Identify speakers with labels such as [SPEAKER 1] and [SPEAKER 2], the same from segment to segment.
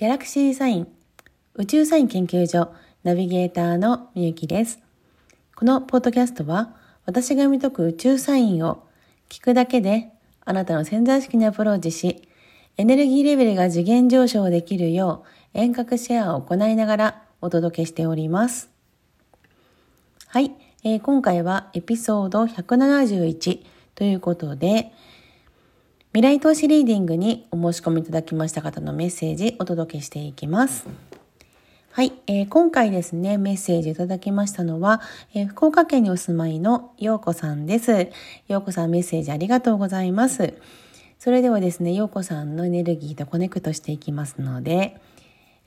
[SPEAKER 1] ギャラクシーサイン宇宙サイン研究所ナビゲーターのみゆきです。このポッドキャストは私が見解く宇宙サインを聞くだけであなたの潜在意識にアプローチしエネルギーレベルが次元上昇できるよう遠隔シェアを行いながらお届けしております。はい、えー、今回はエピソード171ということで、未来投資リーディングにお申し込みいただきました方のメッセージお届けしていきます。はい、えー、今回ですね、メッセージいただきましたのは、えー、福岡県にお住まいのようこさんです。ようこさんメッセージありがとうございます。それではですね、ようこさんのエネルギーとコネクトしていきますので、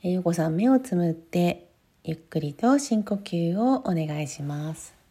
[SPEAKER 1] えー、ようこさん目をつむってゆっくりと深呼吸をお願いします。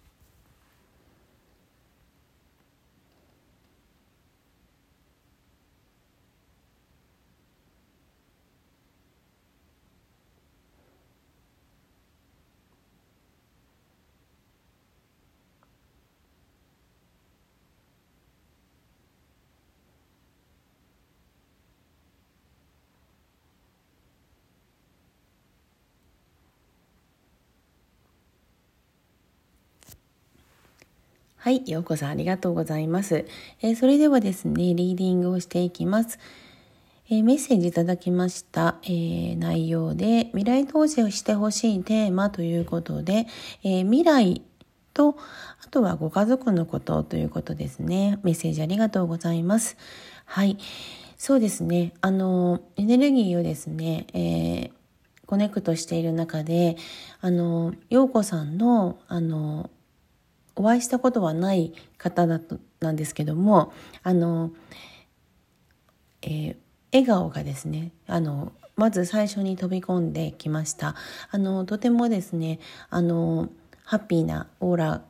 [SPEAKER 1] はい、ようこさんありがとうございます。えー、それではですね、リーディングをしていきます。えー、メッセージいただきました、えー、内容で、未来投資をしてほしいテーマということで、え未来と、あとはご家族のことということですね。メッセージありがとうございます。はい。そうですね。あの、エネルギーをですね、えコネクトしている中で、あの、陽子さんの、あの、お会いしたことはない方だとなんですけどもあの、えー、笑顔がですねあのまず最初に飛び込んできましたあのとてもですねあのハッピーなオーラ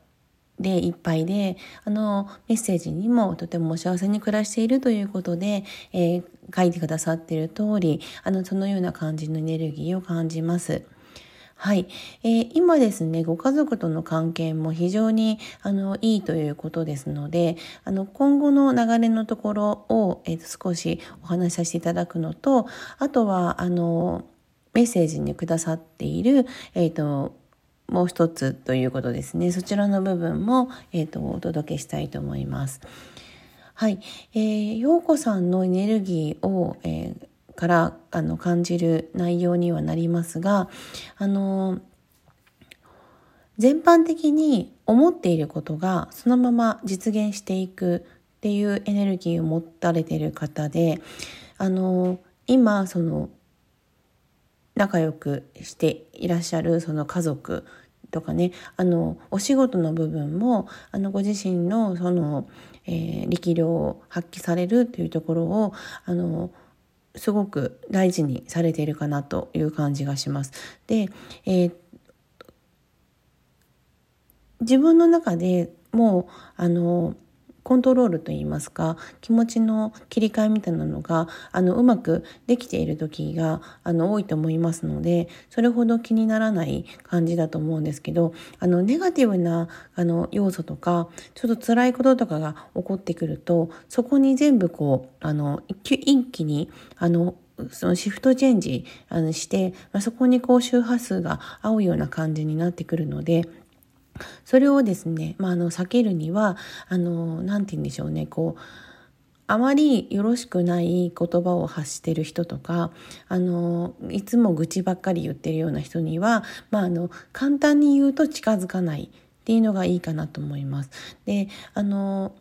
[SPEAKER 1] でいっぱいであのメッセージにもとても幸せに暮らしているということで、えー、書いてくださっている通りあのそのような感じのエネルギーを感じます。はい、えー、今ですねご家族との関係も非常にあのいいということですのであの今後の流れのところを、えー、少しお話しさせていただくのとあとはあのメッセージにくださっている、えーと、もう一つということですね。そちらの部分も、えーと、お届けしたいと思います。はい、えー、陽子さんのエネルギーを、えーからあの感じる内容にはなりますがあの全般的に思っていることがそのまま実現していくっていうエネルギーを持たれている方であの今その仲良くしていらっしゃるその家族とかねあのお仕事の部分もあのご自身のその、えー、力量を発揮されるっていうところをあのすごく大事にされているかなという感じがします。で、えー、自分の中でもうあのコントロールといいますか気持ちの切り替えみたいなのがあのうまくできている時があの多いと思いますのでそれほど気にならない感じだと思うんですけどあのネガティブなあの要素とかちょっと辛いこととかが起こってくるとそこに全部こうあの一気にあのそのシフトチェンジあのして、まあ、そこにこう周波数が合うような感じになってくるのでそれをですね、まあ、あの避けるにはあのなんて言うんでしょうねこうあまりよろしくない言葉を発してる人とかあのいつも愚痴ばっかり言ってるような人には、まあ、あの簡単に言うと近づかないっていうのがいいかなと思います。であの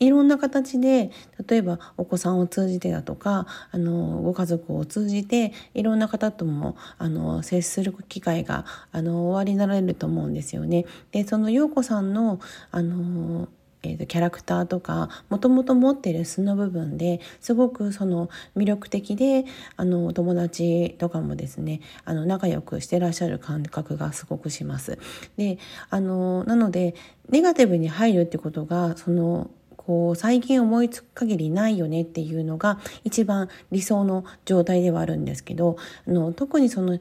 [SPEAKER 1] いろんな形で例えばお子さんを通じてだとかあのご家族を通じていろんな方ともあの接する機会があの終わりになられると思うんですよね。でその陽子さんのあのえーと、キャラクターとかもともと持ってる素の部分ですごくその魅力的であのお友達とかもですねあの仲良くしてらっしゃる感覚がすごくします。であのなのでネガティブに入るってことがそのこう最近思いつく限りないよねっていうのが一番理想の状態ではあるんですけどあの特にその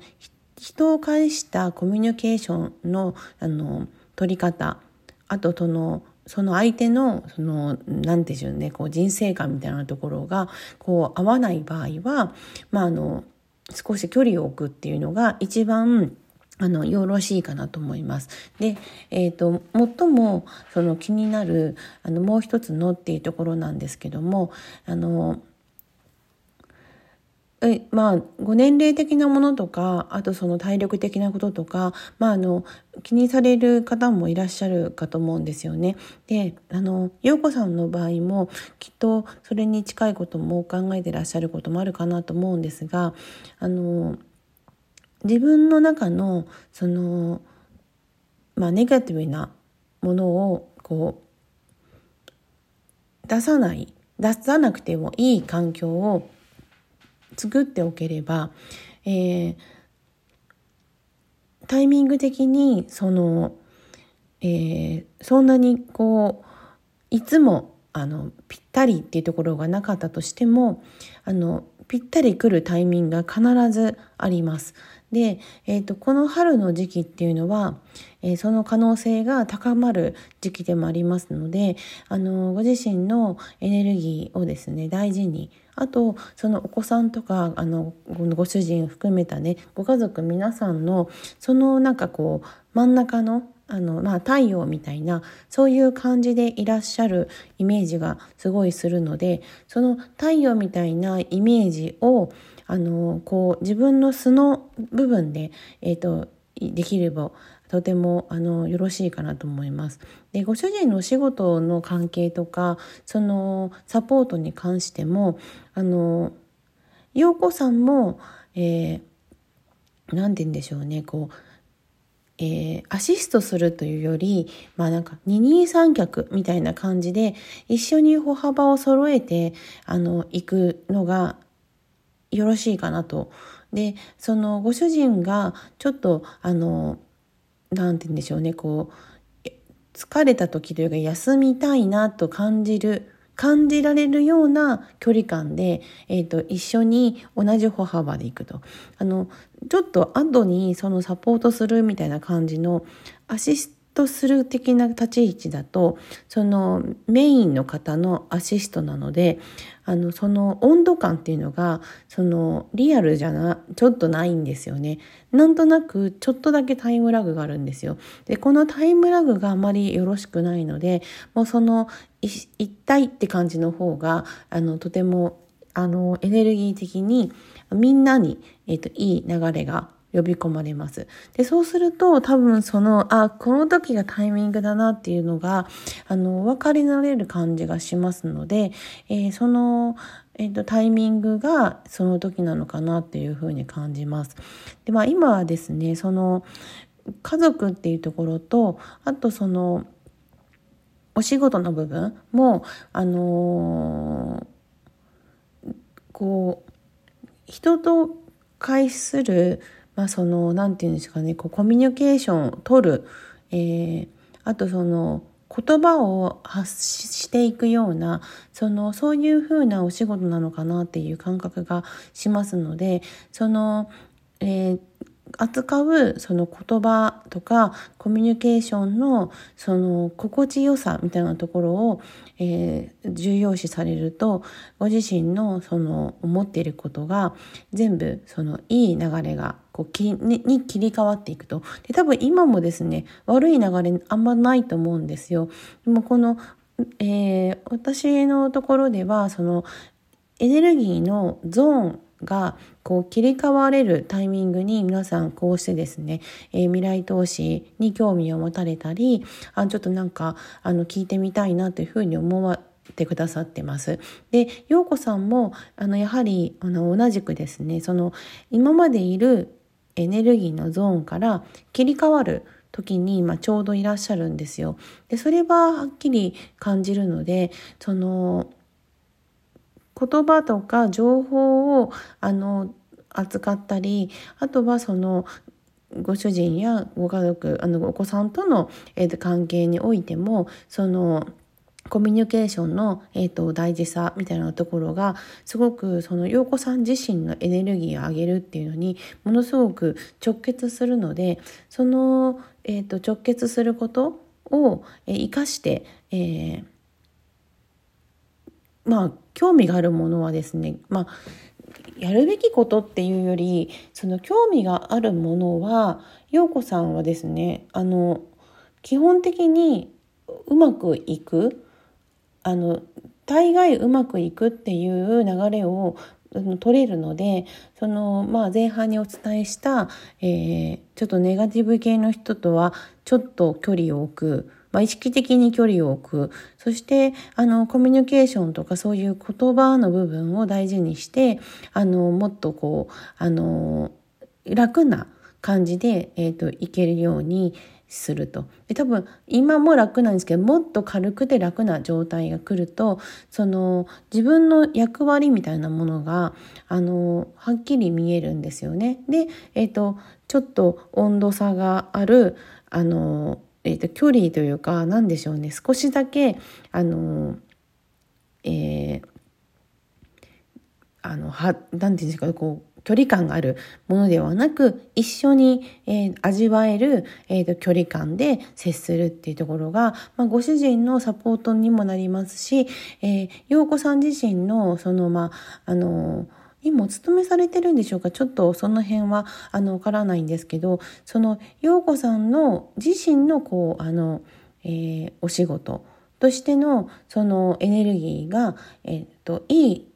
[SPEAKER 1] 人を介したコミュニケーションのあの取り方あとそのその相手のその何て言うんでこう人生観みたいなところがこう合わない場合はまああの少し距離を置くっていうのが一番あの、よろしいかなと思います。で、えっ、ー、と、最も、その気になる、あの、もう一つのっていうところなんですけども、あの、えまあ、ご年齢的なものとか、あとその体力的なこととか、まあ、あの、気にされる方もいらっしゃるかと思うんですよね。で、あの、陽子さんの場合も、きっとそれに近いことも考えてらっしゃることもあるかなと思うんですが、あの、自分の中のそのまあネガティブなものをこう出さない出さなくてもいい環境を作っておければ、えー、タイミング的にその、えー、そんなにこういつもあのぴったりっていうところがなかったとしてもあのぴったり来るタイミングが必ずあります。で、えーと、この春の時期っていうのは、えー、その可能性が高まる時期でもありますのであのご自身のエネルギーをですね大事にあとそのお子さんとかあのご主人含めたねご家族皆さんのそのなんかこう真ん中のあの、まあ、太陽みたいなそういう感じでいらっしゃるイメージがすごいするのでその太陽みたいなイメージをあのこう自分の素の部分で、えーと、できればとてもあのよろしいかなと思います。でご主人のお仕事の関係とかそのサポートに関してもあの陽子さんも何、えー、て言うんでしょうねこうえー、アシストするというより、まあなんか二人三脚みたいな感じで一緒に歩幅を揃えてあの行くのがよろしいかなと。で、そのご主人がちょっとあの、なんて言うんでしょうね、こう、疲れた時というか休みたいなと感じる、感じられるような距離感で、えっ、ー、と、一緒に同じ歩幅で行くと。あの、ちょっと後にそのサポートするみたいな感じのアシストする的な立ち位置だとそのメインの方のアシストなのであのその温度感っていうのがそのリアルじゃなちょっとないんですよね。なんとなくちょっとだけタイムラグがあるんですよ。でこのタイムラグがあまりよろしくないのでもうその一体って感じの方があのとてもあのエネルギー的にみんなに、えーといい流れが呼び込まれます。で、そうすると多分その、あ、この時がタイミングだなっていうのが、あの、お分かりになれる感じがしますので、えー、その、えっ、ー、と、タイミングがその時なのかなっていうふうに感じます。で、まあ今はですね、その、家族っていうところと、あとその、お仕事の部分も、あのー、こう、人と介するまあ、その何て言うんですかねこうコミュニケーションを取る、えー、あとその言葉を発していくようなそのそういうふうなお仕事なのかなっていう感覚がしますのでその、えー、扱うその言葉とかコミュニケーションのその心地よさみたいなところを、えー、重要視されるとご自身のその思っていることが全部そのいい流れがこうきにに切り替わっていくとで多分今もですね悪い流れあんまないと思うんですよ。でもこのえー、私のところではそのエネルギーのゾーンがこう切り替われるタイミングに皆さんこうしてですね、えー、未来投資に興味を持たれたりあちょっとなんかあの聞いてみたいなというふうに思わてくださってます。で、陽子さんもあのやはりあの同じくですね、その今までいるエネルギーのゾーンから切り替わる時に、まあ、ちょうどいらっしゃるんですよ。で、それははっきり感じるので、その言葉とか情報をあの扱ったりあとはそのご主人やご家族あのお子さんとの、えー、関係においてもそのコミュニケーションの、えーと、大事さみたいなところがすごくその陽子さん自身のエネルギーを上げるっていうのにものすごく直結するのでその、えーと、直結することを、え、生かして、えー、まあ興味があるものはですね、まあ、やるべきことっていうよりその興味があるものは陽子さんはですねあの基本的にうまくいくあの大概うまくいくっていう流れを取れるのでその、まあ、前半にお伝えした、えー、ちょっとネガティブ系の人とはちょっと距離を置く。まあ、意識的に距離を置く。そして、あの、コミュニケーションとかそういう言葉の部分を大事にして、あの、もっとこう、あの、楽な感じで、え、ー、と、いけるようにするとで多分今も楽なんですけどもっと軽くて楽な状態が来るとその自分の役割みたいなものがあのはっきり見えるんですよね。で、えーと、ちょっと温度差があるあの、えーと、距離というか何でしょうね少しだけあの、えー、あのはなんていうんですかこう距離感があるものではなく一緒に、えー、味わえる、えーと、距離感で接するっていうところが、まあ、ご主人のサポートにもなりますし、えー、陽子さん自身のそのまああの今お勤めされてるんでしょうか？ちょっとその辺はあのわからないんですけどその陽子さんの自身のこうあの、えー、お仕事としてのそのエネルギーが、えーといい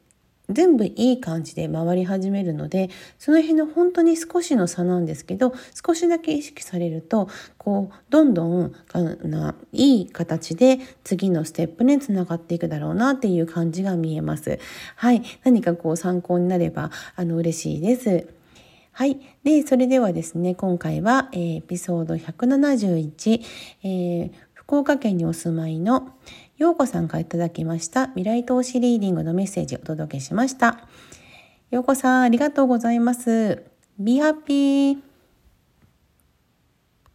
[SPEAKER 1] 全部いい感じで回り始めるのでその辺の本当に少しの差なんですけど少しだけ意識されるとこうどんどんないい形で次のステップにつながっていくだろうなっていう感じが見えます。はい、何かこう参考になればあの嬉しいです。はい。で、それではですね、今回は、えー、エピソード171、えー、福岡県にお住まいの、ようこさんからいただきました未来投資リーディングのメッセージをお届けしました。ようこさん、ありがとうございます。Be happy!